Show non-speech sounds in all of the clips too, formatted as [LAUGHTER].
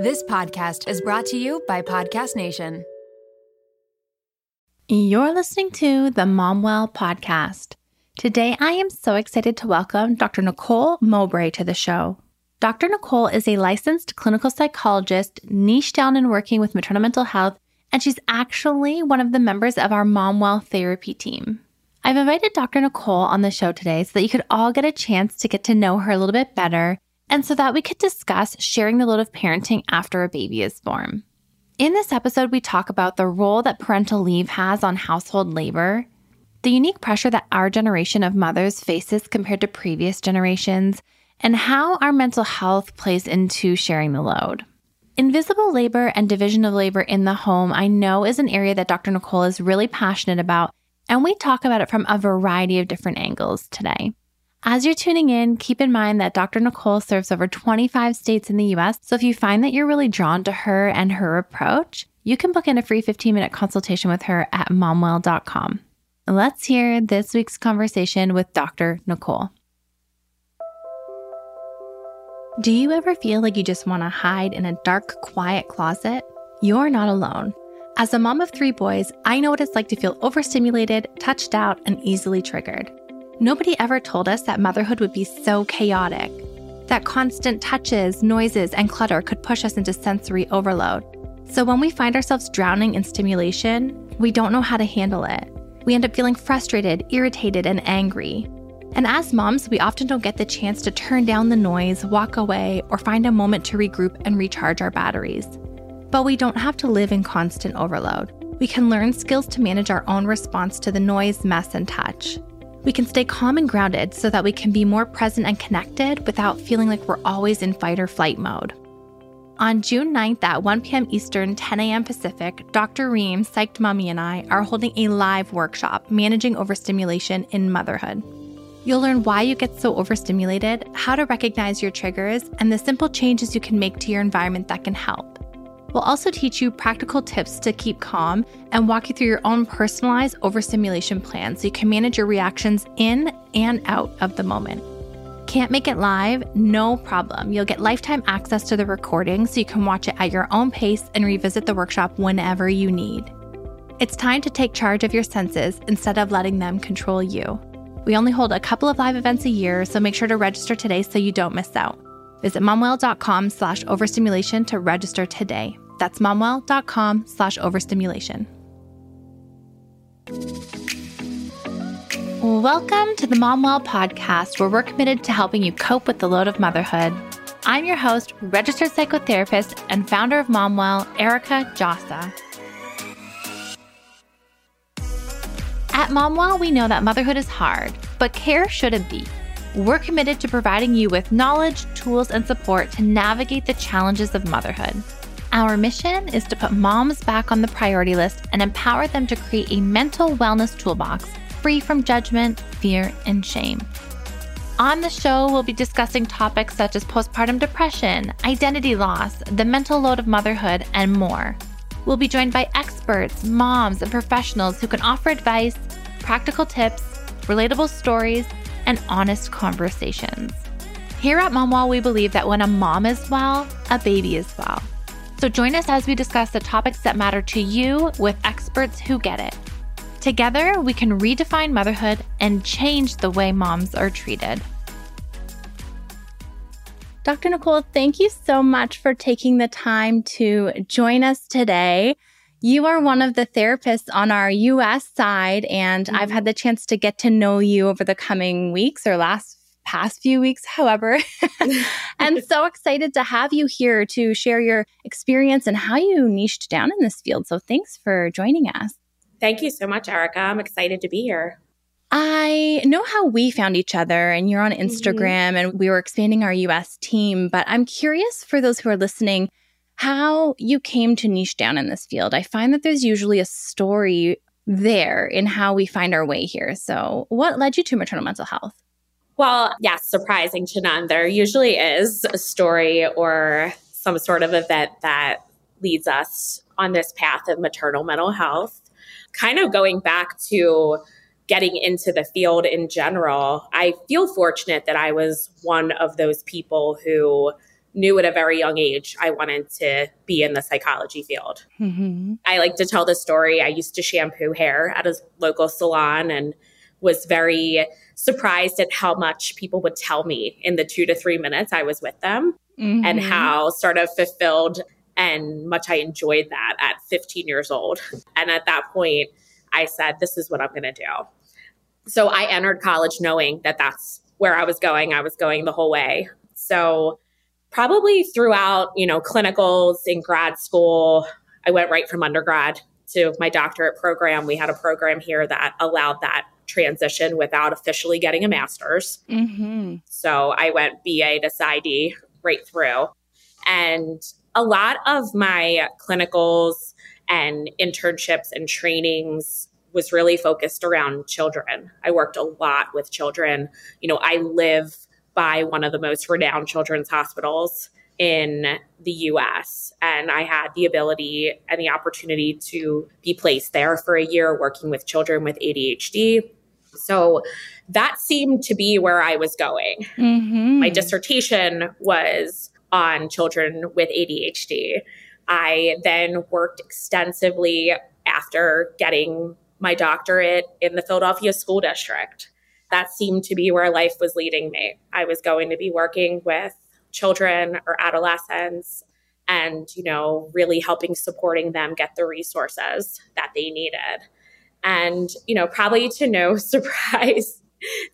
This podcast is brought to you by Podcast Nation. You're listening to the Momwell podcast. Today, I am so excited to welcome Dr. Nicole Mowbray to the show. Dr. Nicole is a licensed clinical psychologist, niche down in working with maternal mental health, and she's actually one of the members of our Momwell therapy team. I've invited Dr. Nicole on the show today so that you could all get a chance to get to know her a little bit better and so that we could discuss sharing the load of parenting after a baby is born. In this episode, we talk about the role that parental leave has on household labor, the unique pressure that our generation of mothers faces compared to previous generations, and how our mental health plays into sharing the load. Invisible labor and division of labor in the home, I know, is an area that Dr. Nicole is really passionate about, and we talk about it from a variety of different angles today. As you're tuning in, keep in mind that Dr. Nicole serves over 25 states in the US, so if you find that you're really drawn to her and her approach, you can book in a free 15 minute consultation with her at momwell.com. Let's hear this week's conversation with Dr. Nicole. Do you ever feel like you just want to hide in a dark, quiet closet? You're not alone. As a mom of three boys, I know what it's like to feel overstimulated, touched out, and easily triggered. Nobody ever told us that motherhood would be so chaotic, that constant touches, noises, and clutter could push us into sensory overload. So when we find ourselves drowning in stimulation, we don't know how to handle it. We end up feeling frustrated, irritated, and angry. And as moms, we often don't get the chance to turn down the noise, walk away, or find a moment to regroup and recharge our batteries. But we don't have to live in constant overload. We can learn skills to manage our own response to the noise, mess, and touch. We can stay calm and grounded so that we can be more present and connected without feeling like we're always in fight or flight mode. On June 9th at 1 p.m. Eastern, 10 a.m. Pacific, Dr. Reem, Psyched Mommy, and I are holding a live workshop managing overstimulation in motherhood. You'll learn why you get so overstimulated, how to recognize your triggers, and the simple changes you can make to your environment that can help. We'll also teach you practical tips to keep calm and walk you through your own personalized overstimulation plan so you can manage your reactions in and out of the moment. Can't make it live? No problem. You'll get lifetime access to the recording so you can watch it at your own pace and revisit the workshop whenever you need. It's time to take charge of your senses instead of letting them control you. We only hold a couple of live events a year, so make sure to register today so you don't miss out. Visit momwell.com slash overstimulation to register today. That's momwell.com slash overstimulation. Welcome to the Momwell podcast, where we're committed to helping you cope with the load of motherhood. I'm your host, registered psychotherapist, and founder of Momwell, Erica Djossa. At Momwell, we know that motherhood is hard, but care shouldn't be. We're committed to providing you with knowledge, tools, and support to navigate the challenges of motherhood. Our mission is to put moms back on the priority list and empower them to create a mental wellness toolbox free from judgment, fear, and shame. On the show, we'll be discussing topics such as postpartum depression, identity loss, the mental load of motherhood, and more. We'll be joined by experts, moms, and professionals who can offer advice, practical tips, relatable stories, and honest conversations. Here at Momwell, we believe that when a mom is well, a baby is well. So join us as we discuss the topics that matter to you with experts who get it. Together, we can redefine motherhood and change the way moms are treated. Dr. Nicole, thank you so much for taking the time to join us today. You are one of the therapists on our US side, and mm-hmm. I've had the chance to get to know you over the coming weeks or last past few weeks, however. [LAUGHS] and so [LAUGHS] excited to have you here to share your experience and how you niched down in this field. So thanks for joining us. Thank you so much, Erica. I'm excited to be here. I know how we found each other, and you're on mm-hmm. Instagram, mm-hmm. and we were expanding our US team. But I'm curious for those who are listening how you came to niche down in this field. I find that there's usually a story there in how we find our way here. So, what led you to maternal mental health? Well, yes, surprising to none. There usually is a story or some sort of event that leads us on this path of maternal mental health. Kind of going back to getting into the field in general, I feel fortunate that I was one of those people who knew at a very young age I wanted to be in the psychology field. Mm-hmm. I like to tell the story. I used to shampoo hair at a local salon and was very surprised at how much people would tell me in the two to three minutes I was with them mm-hmm. and how sort of fulfilled and much I enjoyed that at 15 years old. And at that point, I said, This is what I'm going to do. So I entered college knowing that that's where I was going. I was going the whole way. So probably throughout, you know, clinicals in grad school, I went right from undergrad to my doctorate program. We had a program here that allowed that transition without officially getting a master's. Mm-hmm. So I went BA to PsyD right through. And a lot of my clinicals and internships and trainings was really focused around children. I worked a lot with children. You know, I live by one of the most renowned children's hospitals in the US. And I had the ability and the opportunity to be placed there for a year working with children with ADHD. So that seemed to be where I was going. Mm-hmm. My dissertation was on children with ADHD. I then worked extensively after getting my doctorate in the Philadelphia School District. That seemed to be where life was leading me. I was going to be working with children or adolescents and, you know, really helping supporting them get the resources that they needed. And, you know, probably to no [LAUGHS] surprise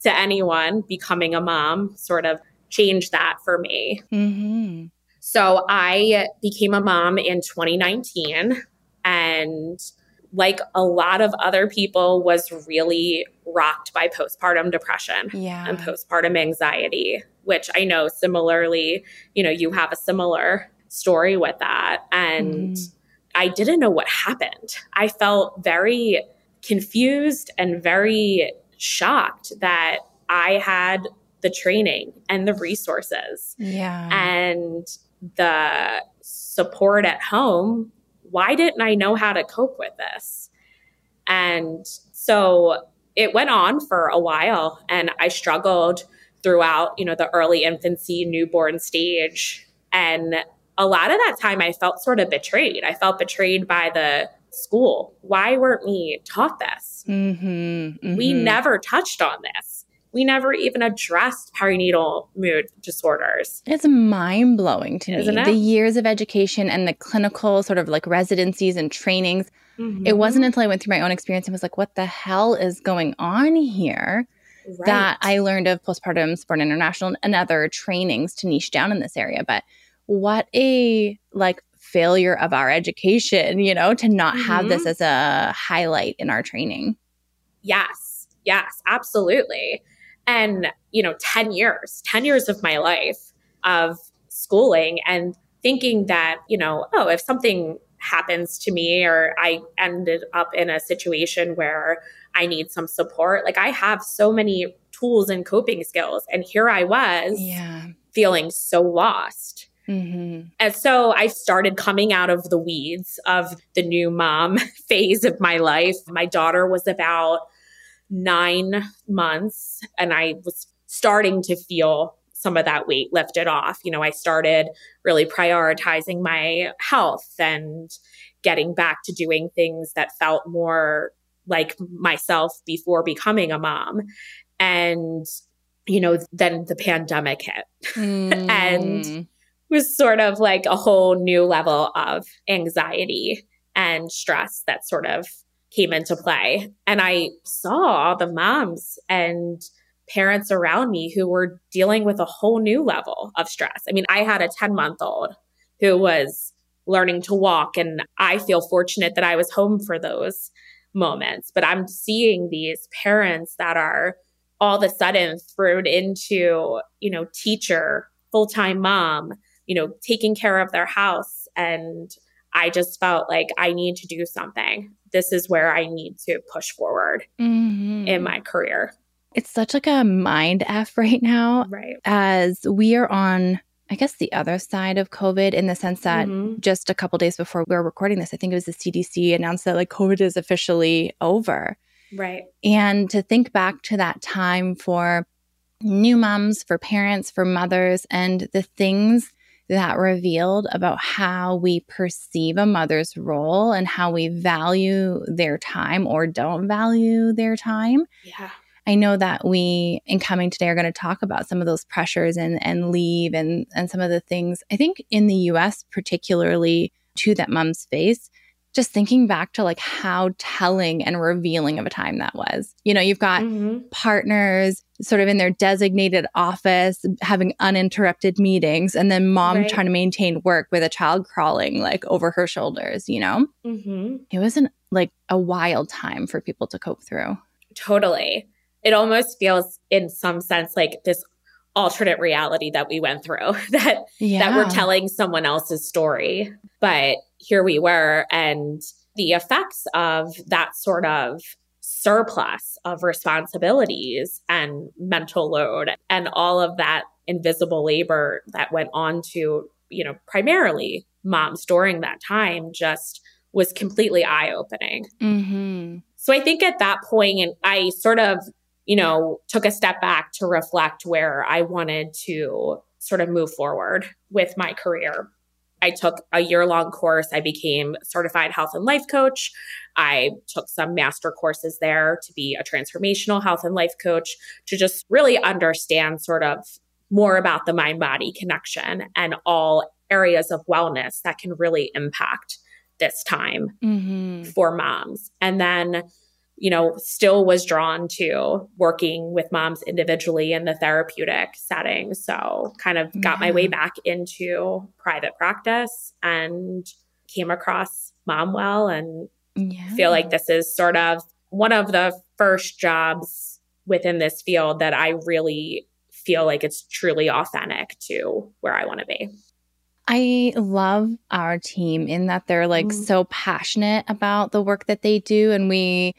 to anyone, becoming a mom sort of changed that for me. Mm-hmm. So I became a mom in 2019 and like a lot of other people was really rocked by postpartum depression yeah. and postpartum anxiety which i know similarly you know you have a similar story with that and mm. i didn't know what happened i felt very confused and very shocked that i had the training and the resources yeah and the support at home why didn't I know how to cope with this? And so it went on for a while and I struggled throughout, you know, the early infancy, newborn stage. And a lot of that time I felt sort of betrayed. I felt betrayed by the school. Why weren't we taught this? Mm-hmm, mm-hmm. We never touched on this we never even addressed perinatal mood disorders. It's mind blowing to Isn't me. It? The years of education and the clinical sort of like residencies and trainings. Mm-hmm. It wasn't until I went through my own experience and was like, what the hell is going on here? Right. That I learned of Postpartum Support International and other trainings to niche down in this area. But what a like failure of our education, you know, to not mm-hmm. have this mm-hmm. as a highlight in our training. Yes. Yes, absolutely. And, you know, 10 years, 10 years of my life of schooling and thinking that, you know, oh, if something happens to me or I ended up in a situation where I need some support, like I have so many tools and coping skills. And here I was yeah. feeling so lost. Mm-hmm. And so I started coming out of the weeds of the new mom [LAUGHS] phase of my life. My daughter was about nine months and I was starting to feel some of that weight lifted off. You know, I started really prioritizing my health and getting back to doing things that felt more like myself before becoming a mom. And, you know, then the pandemic hit mm. [LAUGHS] and was sort of like a whole new level of anxiety and stress that sort of came into play. And I saw all the moms and parents around me who were dealing with a whole new level of stress. I mean, I had a 10 month old who was learning to walk, and I feel fortunate that I was home for those moments. But I'm seeing these parents that are all of a sudden thrown into, you know, teacher, full time mom, you know, taking care of their house. And I just felt like I need to do something this is where I need to push forward mm-hmm. in my career. It's such like a mind F right now. Right. As we are on I guess the other side of COVID in the sense that mm-hmm. just a couple days before we were recording this, I think it was the CDC announced that like COVID is officially over. Right. And to think back to that time for new moms, for parents, for mothers, and the things that revealed about how we perceive a mother's role and how we value their time or don't value their time. Yeah. I know that we in coming today are going to talk about some of those pressures and and leave and and some of the things. I think in the US particularly to that mom's face just thinking back to like how telling and revealing of a time that was. You know, you've got mm-hmm. partners sort of in their designated office having uninterrupted meetings and then mom right. trying to maintain work with a child crawling like over her shoulders, you know? Mm-hmm. It wasn't like a wild time for people to cope through. Totally. It almost feels in some sense like this alternate reality that we went through [LAUGHS] that yeah. that we're telling someone else's story but here we were and the effects of that sort of surplus of responsibilities and mental load and all of that invisible labor that went on to you know primarily moms during that time just was completely eye opening mm-hmm. so i think at that point and i sort of you know, took a step back to reflect where I wanted to sort of move forward with my career. I took a year long course. I became certified health and life coach. I took some master courses there to be a transformational health and life coach to just really understand sort of more about the mind body connection and all areas of wellness that can really impact this time mm-hmm. for moms. And then you know, still was drawn to working with moms individually in the therapeutic setting. So, kind of got yeah. my way back into private practice and came across MomWell and yeah. feel like this is sort of one of the first jobs within this field that I really feel like it's truly authentic to where I want to be. I love our team in that they're like mm. so passionate about the work that they do. And we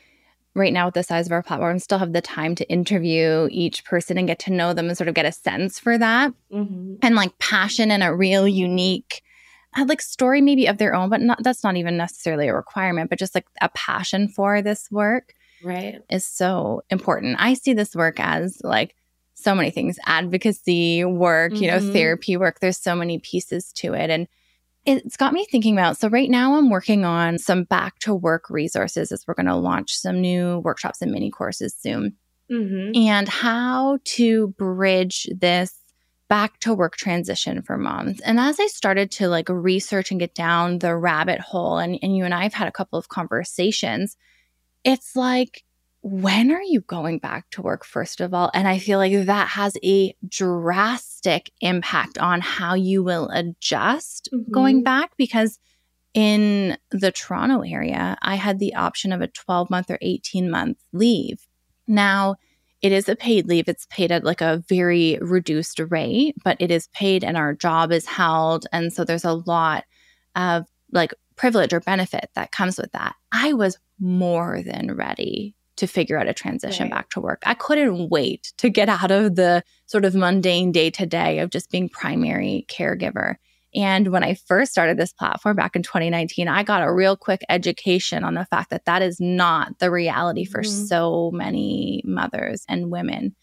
right now with the size of our platform still have the time to interview each person and get to know them and sort of get a sense for that mm-hmm. and like passion and a real unique uh, like story maybe of their own but not that's not even necessarily a requirement but just like a passion for this work right is so important i see this work as like so many things advocacy work mm-hmm. you know mm-hmm. therapy work there's so many pieces to it and it's got me thinking about. So, right now, I'm working on some back to work resources as we're going to launch some new workshops and mini courses soon. Mm-hmm. And how to bridge this back to work transition for moms. And as I started to like research and get down the rabbit hole, and, and you and I have had a couple of conversations, it's like when are you going back to work, first of all? And I feel like that has a drastic impact on how you will adjust mm-hmm. going back because in the Toronto area, I had the option of a 12 month or 18 month leave. Now, it is a paid leave. It's paid at like a very reduced rate, but it is paid and our job is held. And so there's a lot of like privilege or benefit that comes with that. I was more than ready to figure out a transition right. back to work. I couldn't wait to get out of the sort of mundane day to day of just being primary caregiver. And when I first started this platform back in 2019, I got a real quick education on the fact that that is not the reality for mm-hmm. so many mothers and women.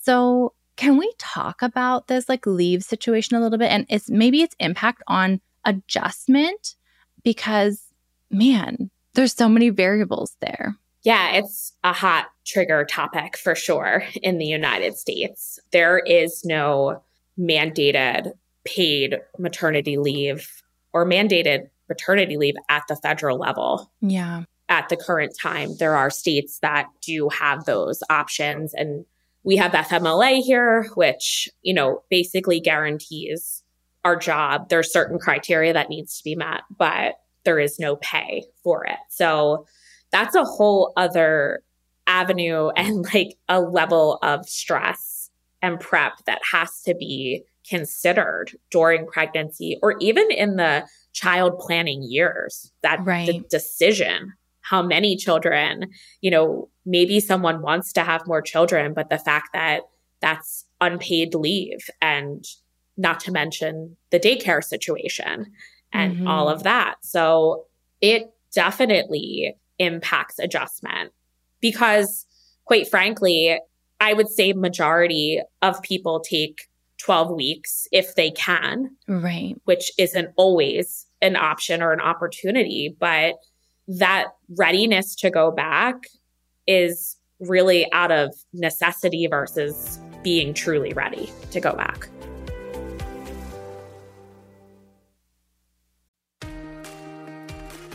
So, can we talk about this like leave situation a little bit and it's maybe its impact on adjustment because man, there's so many variables there. Yeah, it's a hot trigger topic for sure in the United States. There is no mandated paid maternity leave or mandated maternity leave at the federal level. Yeah. At the current time, there are states that do have those options. And we have FMLA here, which, you know, basically guarantees our job. There's certain criteria that needs to be met, but there is no pay for it. So that's a whole other avenue and like a level of stress and prep that has to be considered during pregnancy or even in the child planning years that right. the decision how many children you know maybe someone wants to have more children but the fact that that's unpaid leave and not to mention the daycare situation and mm-hmm. all of that so it definitely impacts adjustment because quite frankly, I would say majority of people take 12 weeks if they can. Right. Which isn't always an option or an opportunity, but that readiness to go back is really out of necessity versus being truly ready to go back.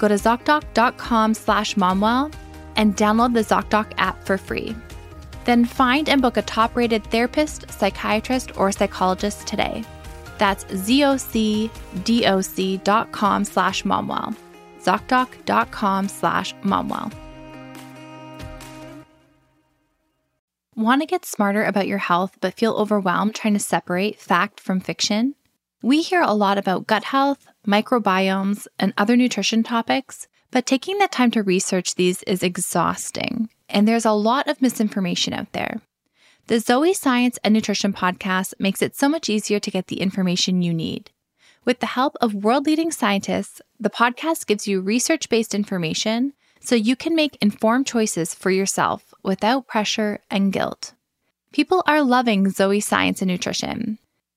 Go to ZocDoc.com slash momwell and download the ZocDoc app for free. Then find and book a top rated therapist, psychiatrist, or psychologist today. That's zocdoc.com slash momwell. ZocDoc.com slash momwell. Want to get smarter about your health but feel overwhelmed trying to separate fact from fiction? We hear a lot about gut health, microbiomes, and other nutrition topics, but taking the time to research these is exhausting, and there's a lot of misinformation out there. The Zoe Science and Nutrition podcast makes it so much easier to get the information you need. With the help of world leading scientists, the podcast gives you research based information so you can make informed choices for yourself without pressure and guilt. People are loving Zoe Science and Nutrition.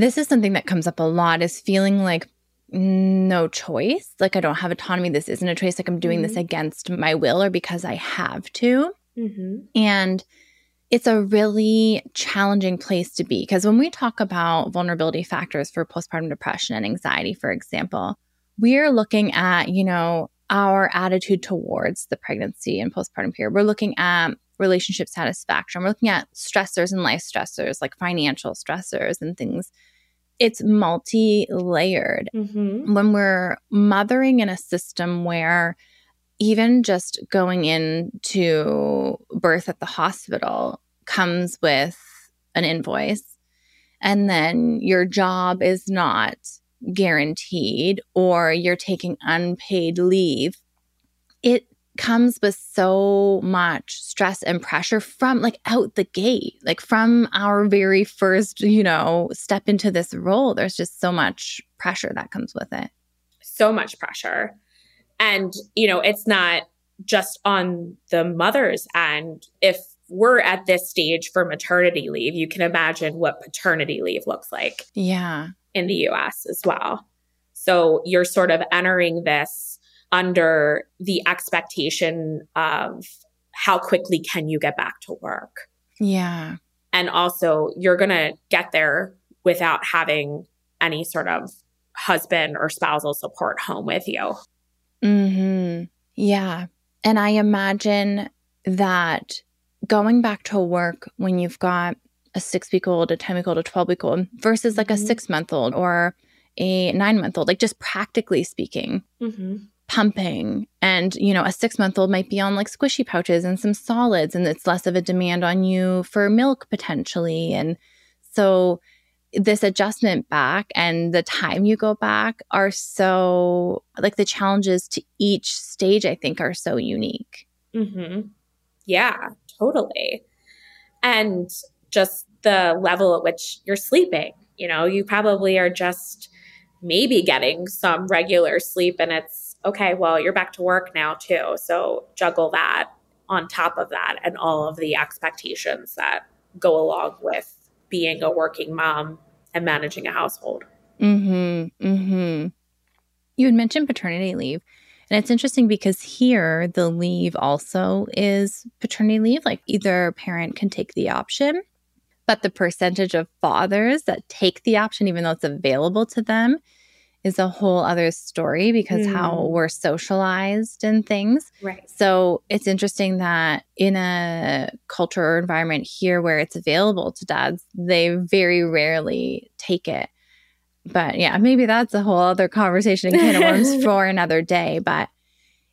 This is something that comes up a lot is feeling like no choice. Like I don't have autonomy. This isn't a choice. Like I'm doing mm-hmm. this against my will or because I have to. Mm-hmm. And it's a really challenging place to be because when we talk about vulnerability factors for postpartum depression and anxiety, for example, we're looking at, you know, our attitude towards the pregnancy and postpartum period. We're looking at relationship satisfaction. We're looking at stressors and life stressors like financial stressors and things. It's multi layered. Mm-hmm. When we're mothering in a system where even just going into birth at the hospital comes with an invoice, and then your job is not guaranteed, or you're taking unpaid leave, it comes with so much stress and pressure from like out the gate, like from our very first, you know, step into this role. There's just so much pressure that comes with it. So much pressure. And, you know, it's not just on the mother's end. If we're at this stage for maternity leave, you can imagine what paternity leave looks like. Yeah. In the US as well. So you're sort of entering this under the expectation of how quickly can you get back to work. Yeah. And also, you're going to get there without having any sort of husband or spousal support home with you. Mm-hmm. Yeah. And I imagine that going back to work when you've got a six week old, a 10 week old, a 12 week old versus like mm-hmm. a six month old or a nine month old, like just practically speaking, mm-hmm pumping. And you know a six month old might be on like squishy pouches and some solids and it's less of a demand on you for milk potentially. And so this adjustment back and the time you go back are so like the challenges to each stage i think are so unique. Mm-hmm. yeah totally. And just the level at which you're sleeping You know, you probably are just maybe getting some regular sleep and it's okay, well, you're back to work now too. So juggle that on top of that and all of the expectations that go along with being a working mom and managing a household. Mhm. Mhm. You had mentioned paternity leave. And it's interesting because here the leave also is paternity leave. Like either parent can take the option, but the percentage of fathers that take the option, even though it's available to them, is a whole other story because mm. how we're socialized and things. Right. So it's interesting that in a culture or environment here where it's available to dads, they very rarely take it but yeah, maybe that's a whole other conversation can of worms for another day. But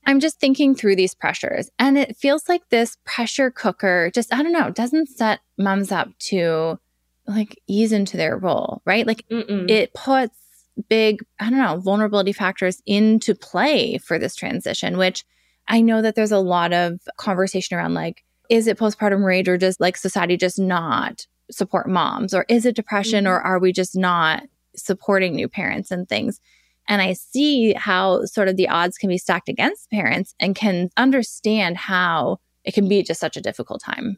I'm just thinking through these pressures, and it feels like this pressure cooker just, I don't know, doesn't set moms up to like ease into their role, right? Like Mm-mm. it puts big, I don't know, vulnerability factors into play for this transition, which I know that there's a lot of conversation around like, is it postpartum rage or does like society just not support moms? Or is it depression mm-hmm. or are we just not supporting new parents and things. And I see how sort of the odds can be stacked against parents and can understand how it can be just such a difficult time.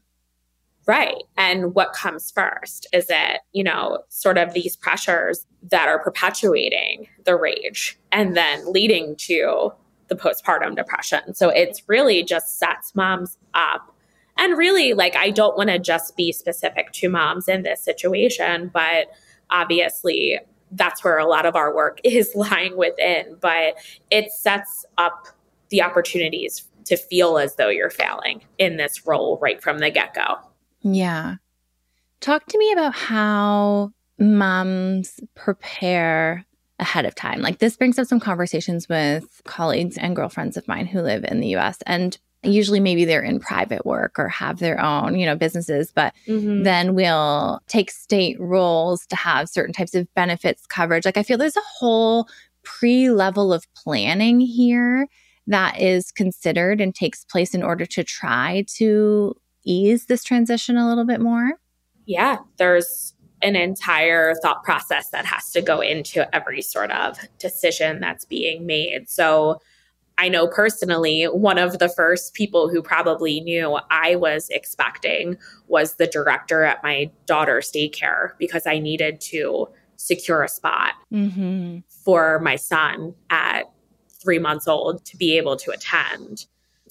Right. And what comes first? Is it, you know, sort of these pressures that are perpetuating the rage and then leading to the postpartum depression? So it's really just sets moms up. And really, like, I don't want to just be specific to moms in this situation, but obviously that's where a lot of our work [LAUGHS] is lying within, but it sets up the opportunities to feel as though you're failing in this role right from the get go. Yeah. Talk to me about how moms prepare ahead of time. Like this brings up some conversations with colleagues and girlfriends of mine who live in the US. And usually maybe they're in private work or have their own, you know, businesses, but mm-hmm. then we'll take state roles to have certain types of benefits coverage. Like I feel there's a whole pre level of planning here that is considered and takes place in order to try to ease this transition a little bit more. Yeah, there's an entire thought process that has to go into every sort of decision that's being made. So I know personally, one of the first people who probably knew I was expecting was the director at my daughter's daycare because I needed to secure a spot mm-hmm. for my son at three months old to be able to attend.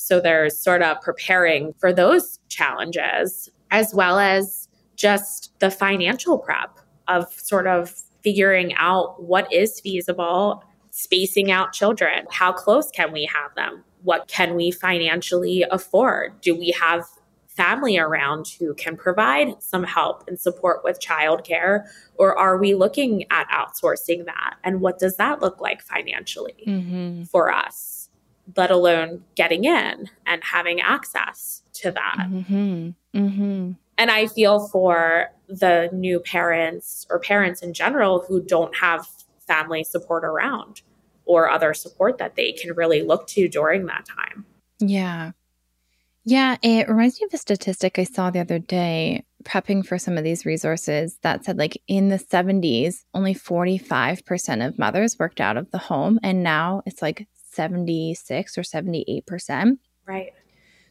So they're sort of preparing for those challenges as well as just the financial prep of sort of figuring out what is feasible spacing out children. How close can we have them? What can we financially afford? Do we have family around who can provide some help and support with childcare? Or are we looking at outsourcing that? And what does that look like financially mm-hmm. for us, let alone getting in and having access to that? Mm-hmm. Mm-hmm. And I feel for the new parents or parents in general who don't have family support around or other support that they can really look to during that time. Yeah. Yeah, it reminds me of a statistic I saw the other day prepping for some of these resources that said like in the 70s only 45% of mothers worked out of the home and now it's like 76 or 78%. Right.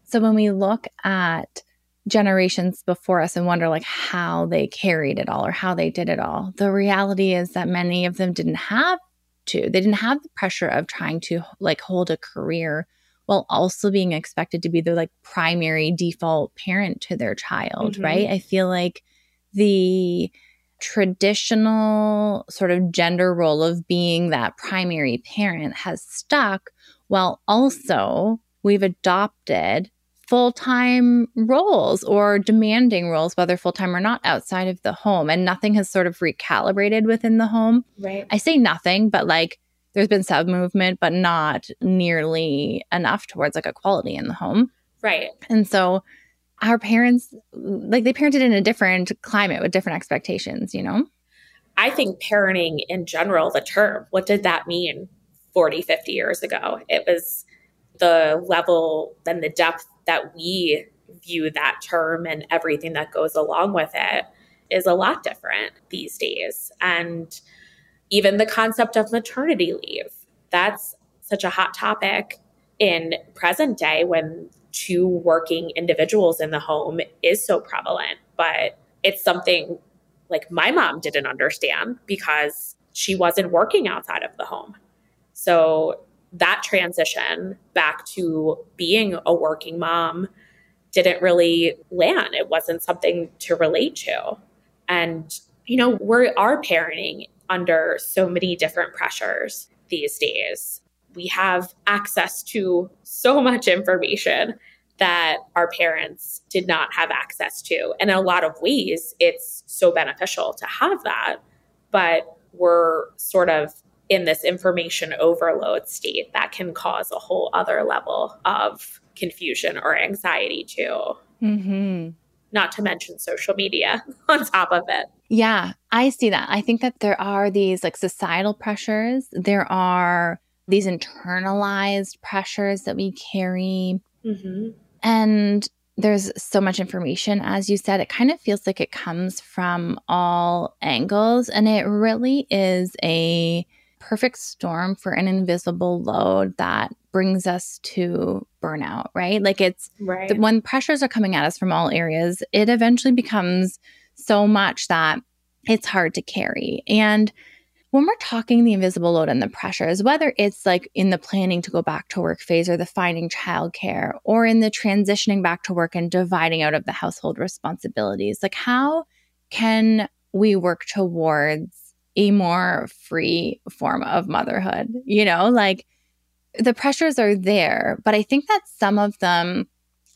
So when we look at generations before us and wonder like how they carried it all or how they did it all. The reality is that many of them didn't have to. They didn't have the pressure of trying to like hold a career while also being expected to be the like primary default parent to their child, mm-hmm. right? I feel like the traditional sort of gender role of being that primary parent has stuck while also we've adopted full time roles or demanding roles, whether full time or not, outside of the home. And nothing has sort of recalibrated within the home. Right. I say nothing, but like there's been some movement, but not nearly enough towards like equality in the home. Right. And so our parents, like they parented in a different climate with different expectations, you know? I think parenting in general, the term, what did that mean 40, 50 years ago? It was the level and the depth that we view that term and everything that goes along with it is a lot different these days. And even the concept of maternity leave, that's such a hot topic in present day when two working individuals in the home is so prevalent. But it's something like my mom didn't understand because she wasn't working outside of the home. So that transition back to being a working mom didn't really land. It wasn't something to relate to. And, you know, we are parenting under so many different pressures these days. We have access to so much information that our parents did not have access to. And in a lot of ways, it's so beneficial to have that. But we're sort of in this information overload state that can cause a whole other level of confusion or anxiety too. Mm-hmm. Not to mention social media [LAUGHS] on top of it. Yeah, I see that. I think that there are these like societal pressures, there are these internalized pressures that we carry. Mm-hmm. And there's so much information. As you said, it kind of feels like it comes from all angles. And it really is a perfect storm for an invisible load that brings us to burnout, right? Like it's right. The, when pressures are coming at us from all areas, it eventually becomes so much that it's hard to carry. And when we're talking the invisible load and the pressures, whether it's like in the planning to go back to work phase or the finding childcare or in the transitioning back to work and dividing out of the household responsibilities, like how can we work towards a more free form of motherhood? You know, like the pressures are there, but I think that some of them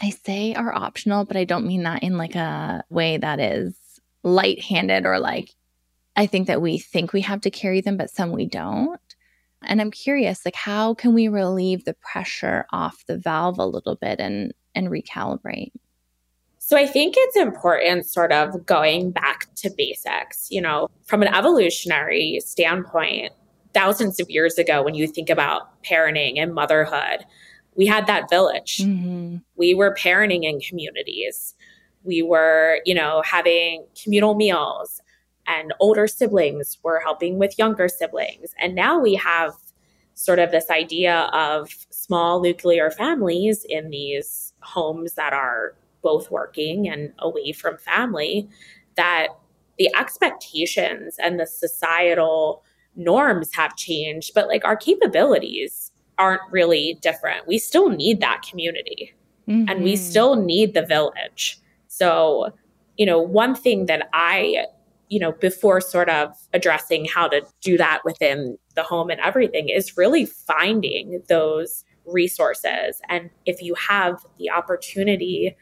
I say are optional, but I don't mean that in like a way that is light handed or like I think that we think we have to carry them, but some we don't. And I'm curious, like, how can we relieve the pressure off the valve a little bit and and recalibrate? So I think it's important sort of going back to basics, you know, from an evolutionary standpoint, thousands of years ago, when you think about parenting and motherhood, we had that village. Mm-hmm. We were parenting in communities. We were, you know, having communal meals and older siblings were helping with younger siblings. And now we have sort of this idea of small nuclear families in these homes that are both working and away from family that the expectations and the societal norms have changed, but like our capabilities aren't really different. We still need that community mm-hmm. and we mm-hmm. still need the village. So, you know, one thing that I you know, before sort of addressing how to do that within the home and everything is really finding those resources. And if you have the opportunity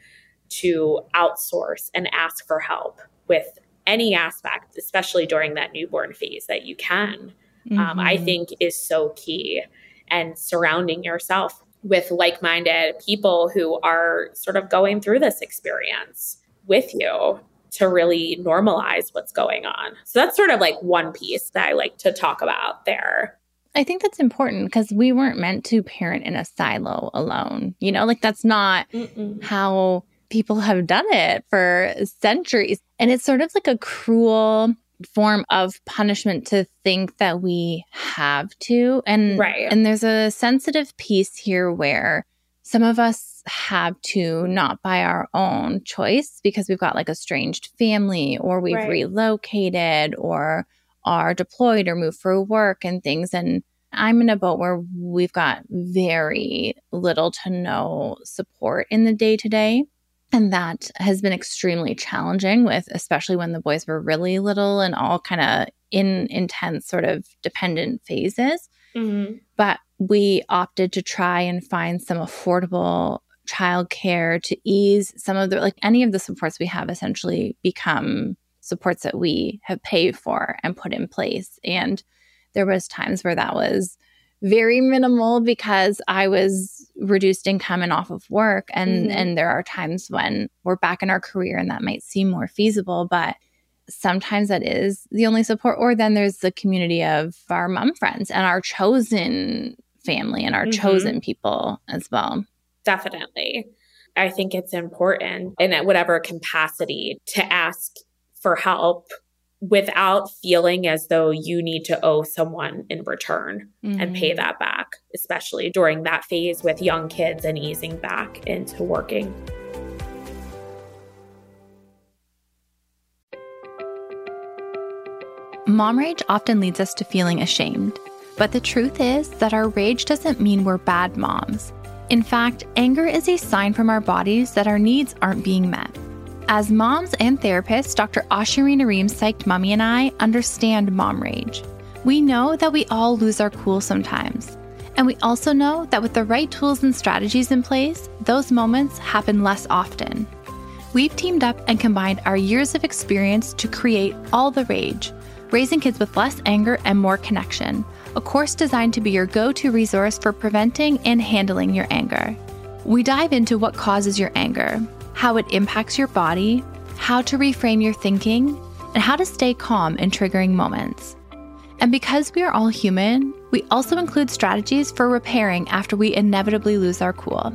to outsource and ask for help with any aspect, especially during that newborn phase that you can, mm-hmm. um, I mm-hmm. think is so key. And surrounding yourself with like minded people who are sort of going through this experience with you to really normalize what's going on. So that's sort of like one piece that I like to talk about there. I think that's important because we weren't meant to parent in a silo alone. You know, like that's not Mm-mm. how people have done it for centuries. And it's sort of like a cruel form of punishment to think that we have to. And right. and there's a sensitive piece here where some of us have to not by our own choice because we've got like a estranged family or we've right. relocated or are deployed or moved for work and things. And I'm in a boat where we've got very little to no support in the day to day. And that has been extremely challenging with, especially when the boys were really little and all kind of in intense sort of dependent phases. Mm-hmm. But we opted to try and find some affordable childcare to ease some of the like any of the supports we have essentially become supports that we have paid for and put in place and there was times where that was very minimal because I was reduced income and off of work and mm-hmm. and there are times when we're back in our career and that might seem more feasible but sometimes that is the only support or then there's the community of our mom friends and our chosen family and our mm-hmm. chosen people as well Definitely. I think it's important in whatever capacity to ask for help without feeling as though you need to owe someone in return mm-hmm. and pay mm-hmm. that back, especially during that phase with young kids and easing back into working. Mom rage often leads us to feeling ashamed. But the truth is that our rage doesn't mean we're bad moms. In fact, anger is a sign from our bodies that our needs aren't being met. As moms and therapists, Dr. Ashurina Ream Psyched Mommy and I understand mom rage. We know that we all lose our cool sometimes. And we also know that with the right tools and strategies in place, those moments happen less often. We've teamed up and combined our years of experience to create All the Rage, raising kids with less anger and more connection, a course designed to be your go to resource for preventing and handling your anger. We dive into what causes your anger, how it impacts your body, how to reframe your thinking, and how to stay calm in triggering moments. And because we are all human, we also include strategies for repairing after we inevitably lose our cool.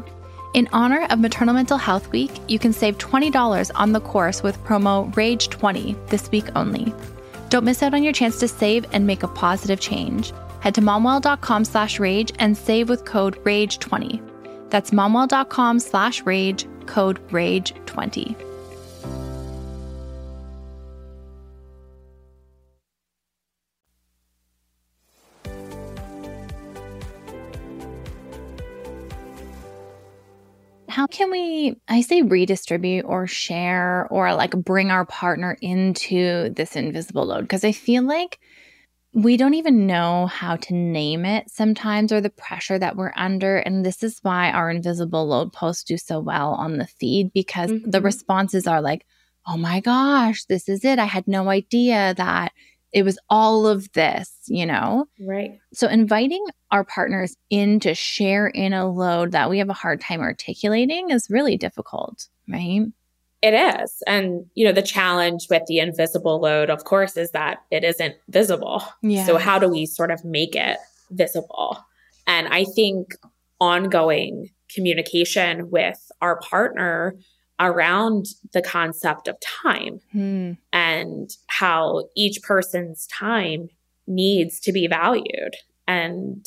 In honor of Maternal Mental Health Week, you can save $20 on the course with promo RAGE20 this week only. Don't miss out on your chance to save and make a positive change. Head to momwell.com slash rage and save with code RAGE20. That's momwell.com slash rage code RAGE20. How can we, I say redistribute or share or like bring our partner into this invisible load? Because I feel like we don't even know how to name it sometimes or the pressure that we're under. And this is why our invisible load posts do so well on the feed because mm-hmm. the responses are like, oh my gosh, this is it. I had no idea that it was all of this, you know? Right. So inviting our partners in to share in a load that we have a hard time articulating is really difficult, right? It is. And, you know, the challenge with the invisible load, of course, is that it isn't visible. Yeah. So, how do we sort of make it visible? And I think ongoing communication with our partner around the concept of time hmm. and how each person's time needs to be valued. And,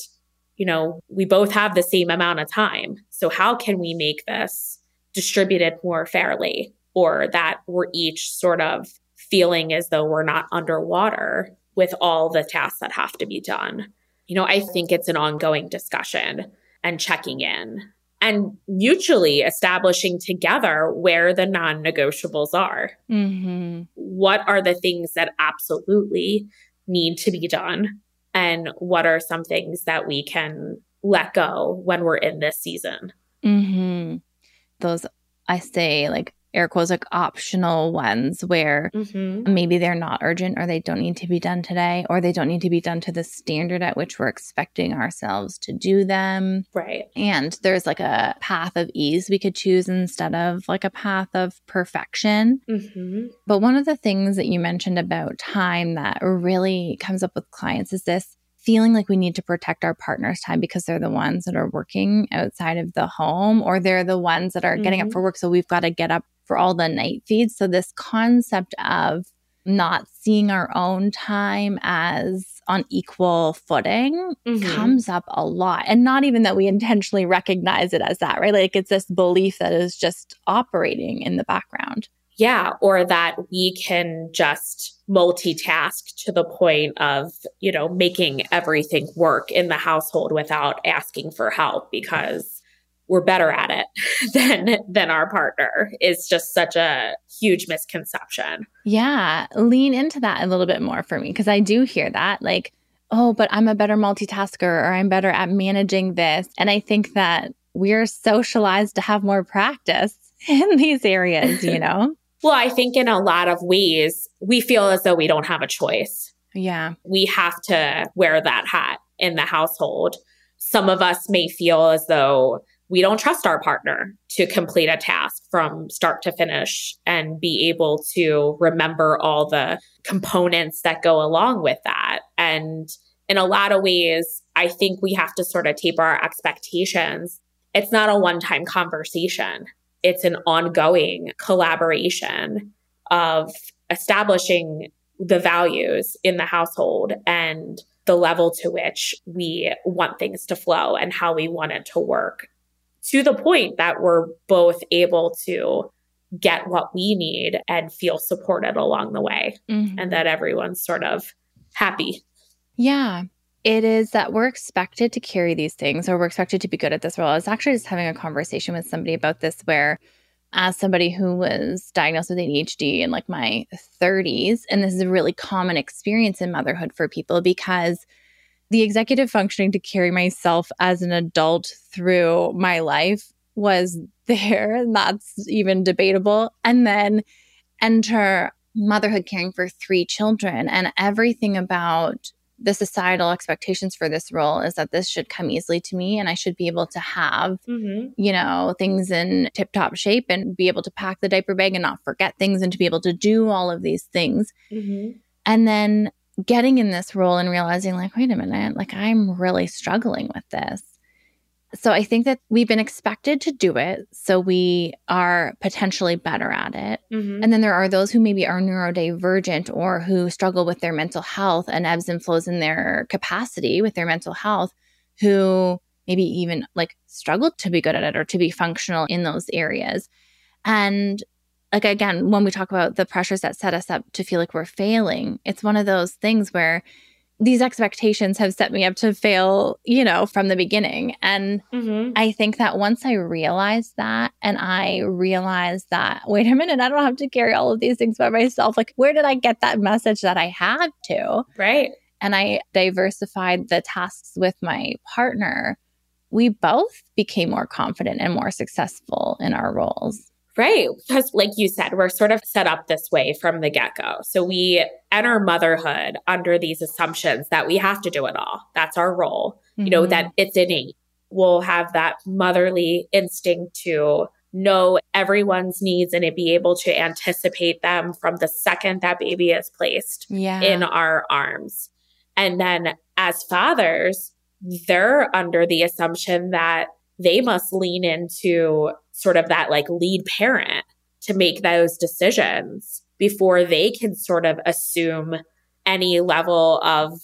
you know, we both have the same amount of time. So, how can we make this distributed more fairly? or that we're each sort of feeling as though we're not underwater with all the tasks that have to be done. You know, I think it's an ongoing discussion and checking in and mutually establishing together where the non negotiables are. Mm-hmm. What are the things that absolutely need to be done? And what are some things that we can let go when we're in this season? Mm-hmm. Those, I say, like air quotes like optional ones where mm-hmm. maybe they're not urgent or they don't need to be done today or they don't need to be done to the standard at which we're expecting ourselves to do them. Right. And there's like a path of ease we could choose instead of like a path of perfection. Mm-hmm. But one of the things that you mentioned about time that really comes up with clients is this feeling like we need to protect our partner's time because they're the ones that are working outside of the home or they're the ones that are mm-hmm. getting up mm-hmm. for work. So we've got to get up for all the night feeds. So, this concept of not seeing our own time as on equal footing mm-hmm. comes up a lot. And not even that we intentionally recognize it as that, right? Like it's this belief that is just operating in the background. Yeah. Or that we can just multitask to the point of, you know, making everything work in the household without asking for help because we're better at it [LAUGHS] than than our partner is just such a huge misconception. Yeah, lean into that a little bit more for me because I do hear that like, "Oh, but I'm a better multitasker or I'm better at managing this." And I think that we're socialized to have more practice [LAUGHS] in these areas, you know. [LAUGHS] well, I think in a lot of ways we feel as though we don't have a choice. Yeah. We have to wear that hat in the household. Some of us may feel as though we don't trust our partner to complete a task from start to finish and be able to remember all the components that go along with that. And in a lot of ways, I think we have to sort of taper our expectations. It's not a one time conversation, it's an ongoing collaboration of establishing the values in the household and the level to which we want things to flow and how we want it to work to the point that we're both able to get what we need and feel supported along the way mm-hmm. and that everyone's sort of happy. Yeah. It is that we're expected to carry these things or we're expected to be good at this role. I was actually just having a conversation with somebody about this where as somebody who was diagnosed with ADHD in like my 30s, and this is a really common experience in motherhood for people because the executive functioning to carry myself as an adult through my life was [LAUGHS] there. And that's even debatable. And then enter motherhood caring for three children and everything about the societal expectations for this role is that this should come easily to me and I should be able to have, mm-hmm. you know, things in tip top shape and be able to pack the diaper bag and not forget things and to be able to do all of these things. Mm-hmm. And then getting in this role and realizing, like, wait a minute, like I'm really struggling with this. So I think that we've been expected to do it. So we are potentially better at it. Mm-hmm. And then there are those who maybe are neurodivergent or who struggle with their mental health and ebbs and flows in their capacity with their mental health, who maybe even like struggle to be good at it or to be functional in those areas. And like again, when we talk about the pressures that set us up to feel like we're failing, it's one of those things where these expectations have set me up to fail, you know, from the beginning. And mm-hmm. I think that once I realized that and I realized that, wait a minute, I don't have to carry all of these things by myself. Like, where did I get that message that I had to? Right. And I diversified the tasks with my partner. We both became more confident and more successful in our roles. Right. Because, like you said, we're sort of set up this way from the get go. So we enter motherhood under these assumptions that we have to do it all. That's our role, mm-hmm. you know, that mm-hmm. it's innate. We'll have that motherly instinct to know everyone's needs and be able to anticipate them from the second that baby is placed yeah. in our arms. And then as fathers, they're under the assumption that they must lean into sort of that like lead parent to make those decisions before they can sort of assume any level of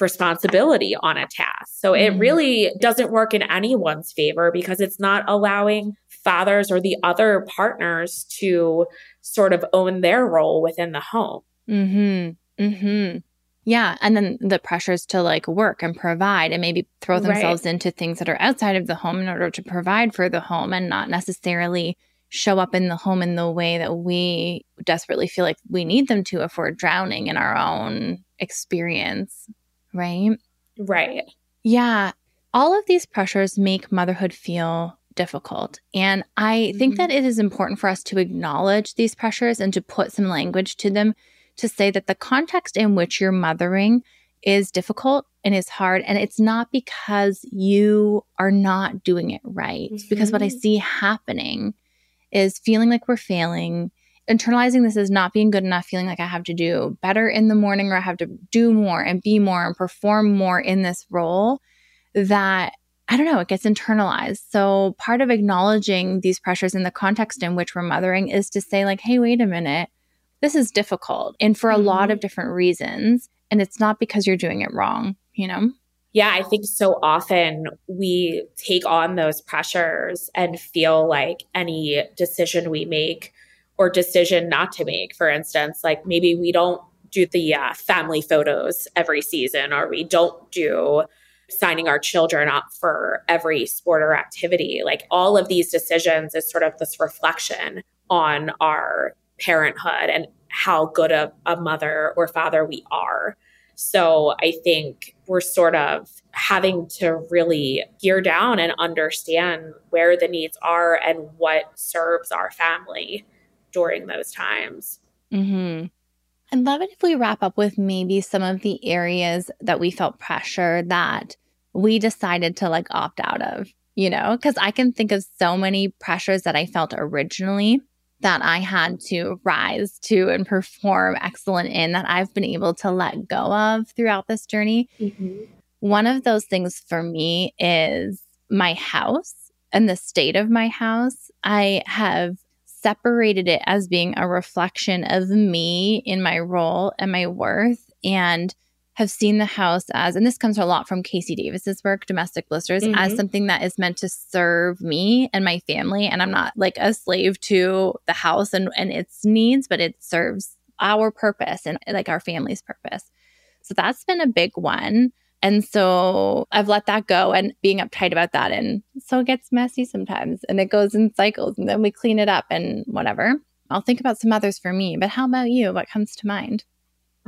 responsibility on a task. So mm. it really doesn't work in anyone's favor because it's not allowing fathers or the other partners to sort of own their role within the home. Mhm. Mhm. Yeah. And then the pressures to like work and provide and maybe throw themselves right. into things that are outside of the home in order to provide for the home and not necessarily show up in the home in the way that we desperately feel like we need them to if we're drowning in our own experience. Right. Right. Yeah. All of these pressures make motherhood feel difficult. And I think mm-hmm. that it is important for us to acknowledge these pressures and to put some language to them to say that the context in which you're mothering is difficult and is hard. And it's not because you are not doing it right. Mm-hmm. Because what I mm-hmm. see happening is feeling like we're failing, internalizing this as not being good enough, feeling like I have to do better in the morning or I have to do more and be more and perform more in this role that I don't know, it gets internalized. So part of acknowledging these pressures in the context in which we're mothering is to say, like, hey, wait a minute this is difficult and for a mm-hmm. lot of different reasons. And it's not because you're doing it wrong, you know? Yeah, I think so often we take on those pressures and feel like any decision we make or decision not to make, for instance, like maybe we don't do the uh, family photos every season or we don't do signing our children up for every sport or activity. Like all of these decisions is sort of this reflection on our parenthood and how good a, a mother or father we are. So I think we're sort of having to really gear down and understand where the needs are and what serves our family during those times. Mm-hmm. I'd love it if we wrap up with maybe some of the areas that we felt pressure that we decided to like opt out of, you know, because I can think of so many pressures that I felt originally that I had to rise to and perform excellent in that I've been able to let go of throughout this journey. Mm-hmm. One of those things for me is my house and the state of my house. I have separated it as being a reflection of me in my role and my worth and have seen the house as, and this comes a lot from KC Davis's work, Domestic Blisters, mm-hmm. as something that is meant to serve me and my family. And I'm not like a slave to the house and, and its needs, but it serves our purpose and like our family's purpose. So that's been a big one. And so I've let that go and being uptight about that. And so it gets messy sometimes and it goes in cycles and then we clean it up and whatever. I'll think about some others for me, but how about you? What comes to mind?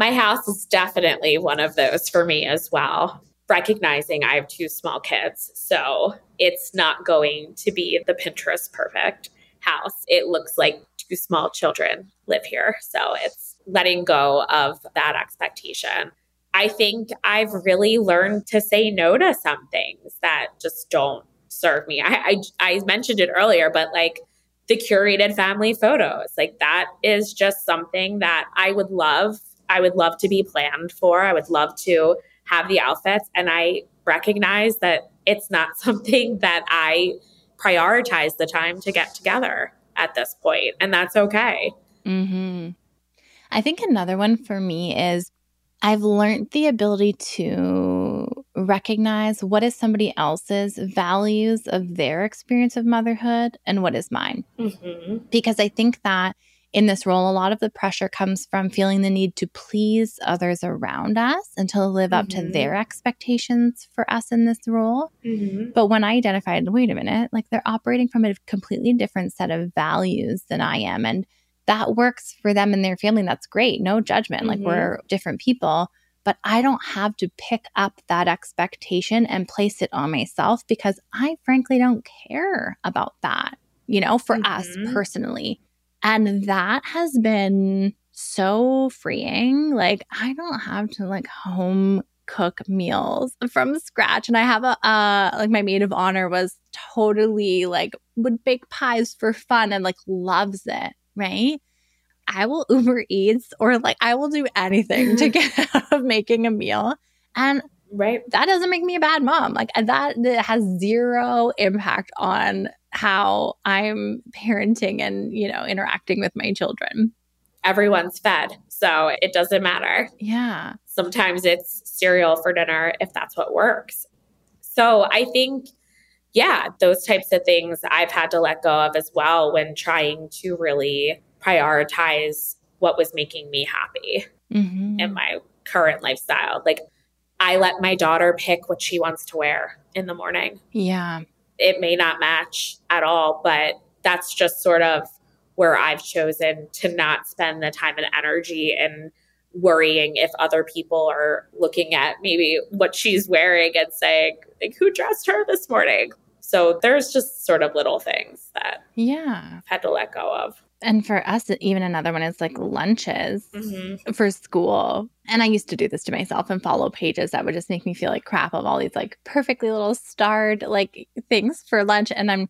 My house is definitely one of those for me as well. Recognizing I have two small kids, so it's not going to be the Pinterest perfect house. It looks like two small children live here. So it's letting go of that expectation. I think I've really learned to say no to some things that just don't serve me. I, I, I mentioned it earlier, but like the curated family photos, like that is just something that I would love I would love to be planned for. I would love to have the outfits. And I recognize that it's not [LAUGHS] something that I prioritize the time to get together at this point, and that's okay. Mm-hmm. I think another one for me is I've learned the ability to recognize what is somebody else's values of their experience of motherhood and what is mine. Mm-hmm. Because I think that in this role, a lot of the pressure comes from feeling the need to please others around us and to live up mm-hmm. to their expectations for us in this role. Mm-hmm. But when I identified, wait a minute, like they're operating from a completely different set of values than I am. And that works for them and their family. That's great. No judgment. Mm-hmm. Like we're different people. But I don't have to pick up that expectation and place it on myself because I frankly don't care about that, you know, for us mm-hmm. personally. And that has been so freeing. Like, I don't have to like home cook meals from scratch. And I have a, uh, like, my maid of honor was totally like, would bake pies for fun and like loves it. Right. I will [LAUGHS] Uber Eats or like, I will do anything to [LAUGHS] get [LAUGHS] out of making a meal. And right that doesn't make me a bad mom like that, that has zero impact on how I'm parenting and, you know, interacting with my children. Everyone's fed, so it doesn't matter. Yeah. Sometimes it's cereal for dinner if that's what works. So I think, yeah, those types of things I've had to let go of as well when trying to really prioritize what was making me happy mm-hmm. in my current lifestyle. Like, I let my daughter pick what she wants to wear in the morning. Yeah it may not match at all, but that's just sort of where I've chosen to not spend the time and energy in worrying if other people are looking at maybe what she's wearing and saying, like, who dressed her this morning? So there's just sort of little things that yeah I've had to let go of. And for us, even another one is like lunches mm-hmm. for school. And I used to do this to myself and follow pages that would just make me feel like crap of all these like perfectly little starred like things for lunch. And I'm,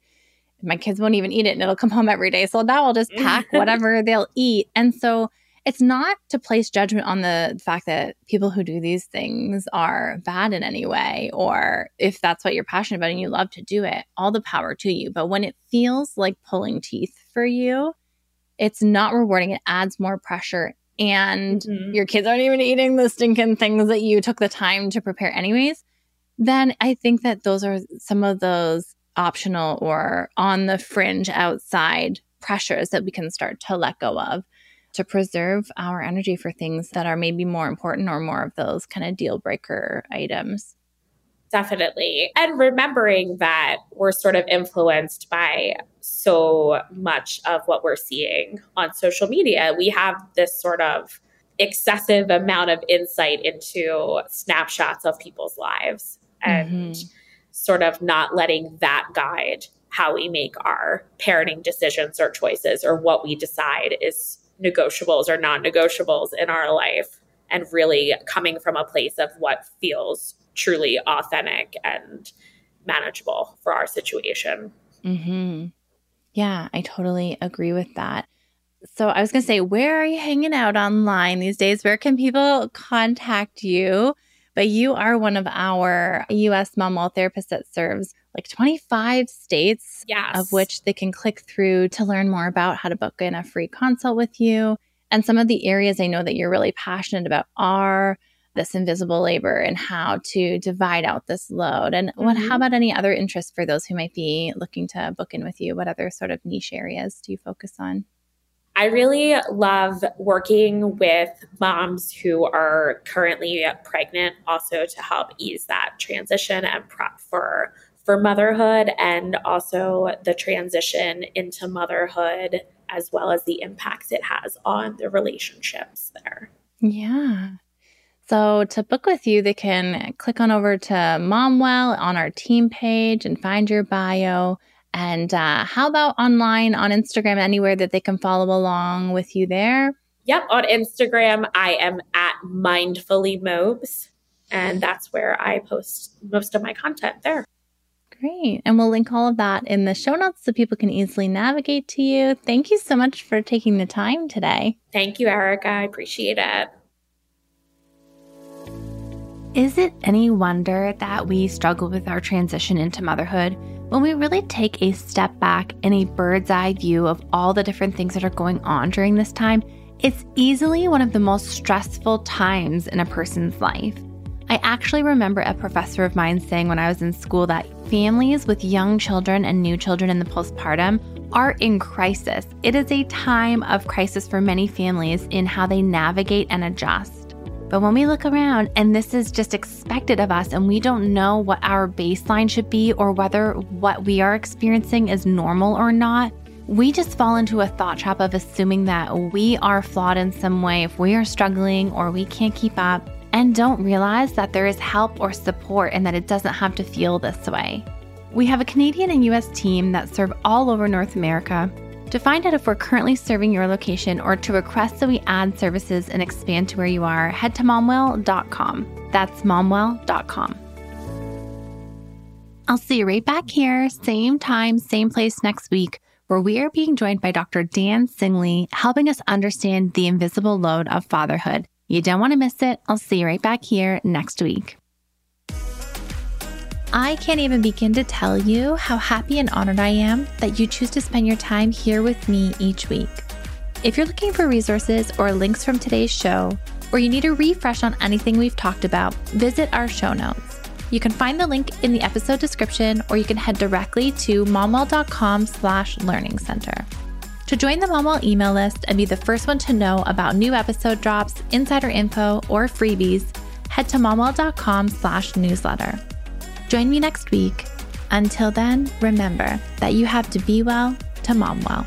my kids won't even eat it and it'll come home every day. So now I'll just pack [LAUGHS] whatever they'll eat. And so it's not to place judgment on the fact that people who do these things are bad in any way, or if that's what you're passionate about and you love to do it, all the power to you. But when it feels like pulling teeth for you, it's not rewarding. It adds more pressure. And mm-hmm. your kids aren't even eating the stinking things that you took the time to prepare, anyways. Then I think that those are some of those optional or on the fringe outside pressures that we can start to let go of to preserve our energy for things that are maybe more important or more of those kind of deal breaker items. Definitely. And remembering that we're sort of influenced by so much of what we're seeing on social media. We have this sort of excessive amount of insight into snapshots of people's lives and mm-hmm. sort of not letting that guide how we make our parenting decisions or choices or what we decide is negotiables or non negotiables in our life and really coming from a place of what feels truly authentic and manageable for our situation. Mm-hmm. Yeah, I totally agree with that. So I was going to say, where are you hanging out online these days? Where can people contact you? But you are one of our US Momwell therapists that serves like 25 states, yes. of which they can click through to learn more about how to book in a free consult with you. And some of the areas I know that you're really passionate about are this invisible labor and how to divide out this load. And what Mm-hmm. how about any other interests for those who might be looking to book in with you? What other sort of niche areas do you focus on? I really love working with moms who are currently pregnant, also to help ease that transition and prep for for motherhood, and also the transition into motherhood, as well as the impacts it has on the relationships there. Yeah. So to book with you, they can click on over to Momwell on our team page and find your bio. And uh, how about online on Instagram, anywhere that they can follow along with you there? Yep, on Instagram, I am at mindfully mobes, and that's where I post most of my content there. Great. And we'll link all of that in the show notes so people can easily navigate to you. Thank you so much for taking the time today. Thank you, Erica. I appreciate it. Is it any wonder that we struggle with our transition into motherhood when we really take a step back and a bird's eye view of all the different things that are going on during this time? It's easily one of the most stressful times in a person's life. I actually remember a professor of mine saying when I was in school that families with young children and new children in the postpartum are in crisis. It is a time of crisis for many families in how they navigate and adjust. But when we look around and this is just expected of us, and we don't know what our baseline should be or whether what we are experiencing is normal or not, we just fall into a thought trap of assuming that we are flawed in some way if we are struggling or we can't keep up, and don't realize that there is help or support and that it doesn't have to feel this way. We have a Canadian and US team that serve all over North America. To find out if we're currently serving your location or to request that we add services and expand to where you are, head to momwell.com. That's momwell.com. I'll see you right back here, same time, same place next week, where we are being joined by Dr. Dan Singley, helping us understand the invisible load of fatherhood. You don't want to miss it. I'll see you right back here next week. I can't even begin to tell you how happy and honored I am that you choose to spend your time here with me each week. If you're looking for resources or links from today's show, or you need a refresh on anything we've talked about, visit our show notes. You can find the link in the episode description, or you can head directly to momwell.com slash learning center. To join the Momwell email list and be the first one to know about new episode drops, insider info, or freebies, head to momwell.com slash newsletter. Join me next week. Until then, remember that you have to be well to mom well.